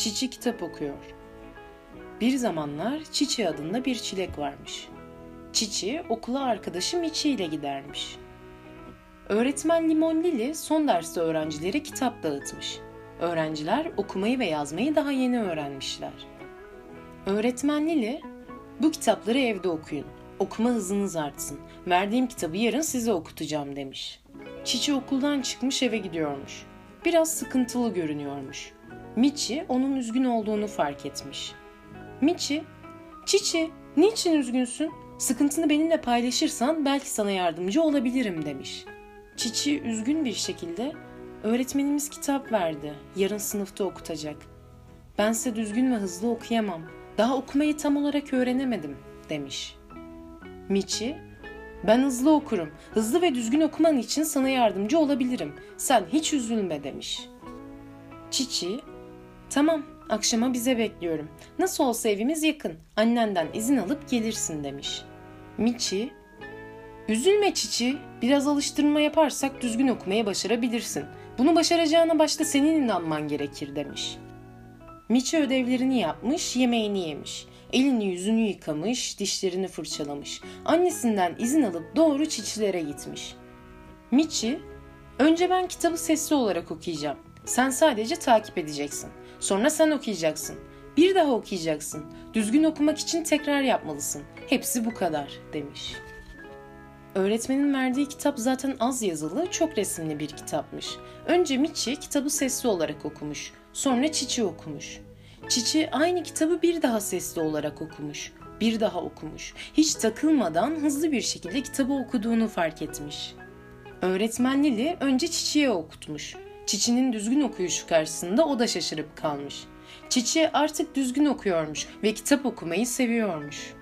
Çiçi kitap okuyor. Bir zamanlar Çiçi adında bir çilek varmış. Çiçi okula arkadaşı Miçi ile gidermiş. Öğretmen Limon Lili son derste öğrencilere kitap dağıtmış. Öğrenciler okumayı ve yazmayı daha yeni öğrenmişler. Öğretmen Lili, bu kitapları evde okuyun. Okuma hızınız artsın. Verdiğim kitabı yarın size okutacağım demiş. Çiçi okuldan çıkmış eve gidiyormuş. Biraz sıkıntılı görünüyormuş. Miçi onun üzgün olduğunu fark etmiş. Miçi, Çiçi niçin üzgünsün? Sıkıntını benimle paylaşırsan belki sana yardımcı olabilirim demiş. Çiçi üzgün bir şekilde öğretmenimiz kitap verdi. Yarın sınıfta okutacak. Bense düzgün ve hızlı okuyamam. Daha okumayı tam olarak öğrenemedim demiş. Miçi, ben hızlı okurum. Hızlı ve düzgün okuman için sana yardımcı olabilirim. Sen hiç üzülme demiş. Çiçi, tamam akşama bize bekliyorum. Nasıl olsa evimiz yakın. Annenden izin alıp gelirsin demiş. Miçi, üzülme Çiçi. Biraz alıştırma yaparsak düzgün okumayı başarabilirsin. Bunu başaracağına başta senin inanman gerekir demiş. Miçi ödevlerini yapmış, yemeğini yemiş. Elini yüzünü yıkamış, dişlerini fırçalamış. Annesinden izin alıp doğru çiçilere gitmiş. Miçi, önce ben kitabı sesli olarak okuyacağım. Sen sadece takip edeceksin. Sonra sen okuyacaksın. Bir daha okuyacaksın. Düzgün okumak için tekrar yapmalısın. Hepsi bu kadar demiş. Öğretmenin verdiği kitap zaten az yazılı, çok resimli bir kitapmış. Önce Miçi kitabı sesli olarak okumuş. Sonra Çiçi okumuş. Çiçi aynı kitabı bir daha sesli olarak okumuş. Bir daha okumuş. Hiç takılmadan hızlı bir şekilde kitabı okuduğunu fark etmiş. Öğretmen Lili önce Çiçi'ye okutmuş. Çiçi'nin düzgün okuyuşu karşısında o da şaşırıp kalmış. Çiçi artık düzgün okuyormuş ve kitap okumayı seviyormuş.